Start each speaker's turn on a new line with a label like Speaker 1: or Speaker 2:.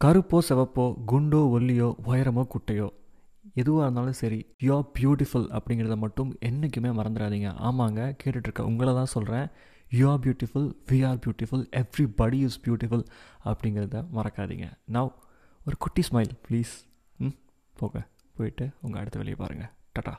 Speaker 1: கருப்போ சிவப்போ குண்டோ ஒல்லியோ உயரமோ குட்டையோ எதுவாக இருந்தாலும் சரி யூ ஆர் பியூட்டிஃபுல் அப்படிங்கிறத மட்டும் என்றைக்குமே மறந்துடாதீங்க. ஆமாங்க கேட்டுட்ருக்க உங்களை தான் சொல்கிறேன் you are beautiful we are beautiful everybody is beautiful அப்படிங்கிறத மறக்காதீங்க. நவ் ஒரு குட்டி ஸ்மைல் ப்ளீஸ் ம் போங்க போயிட்டு உங்கள் அடுத்த வெளியே பாருங்கள் டட்டா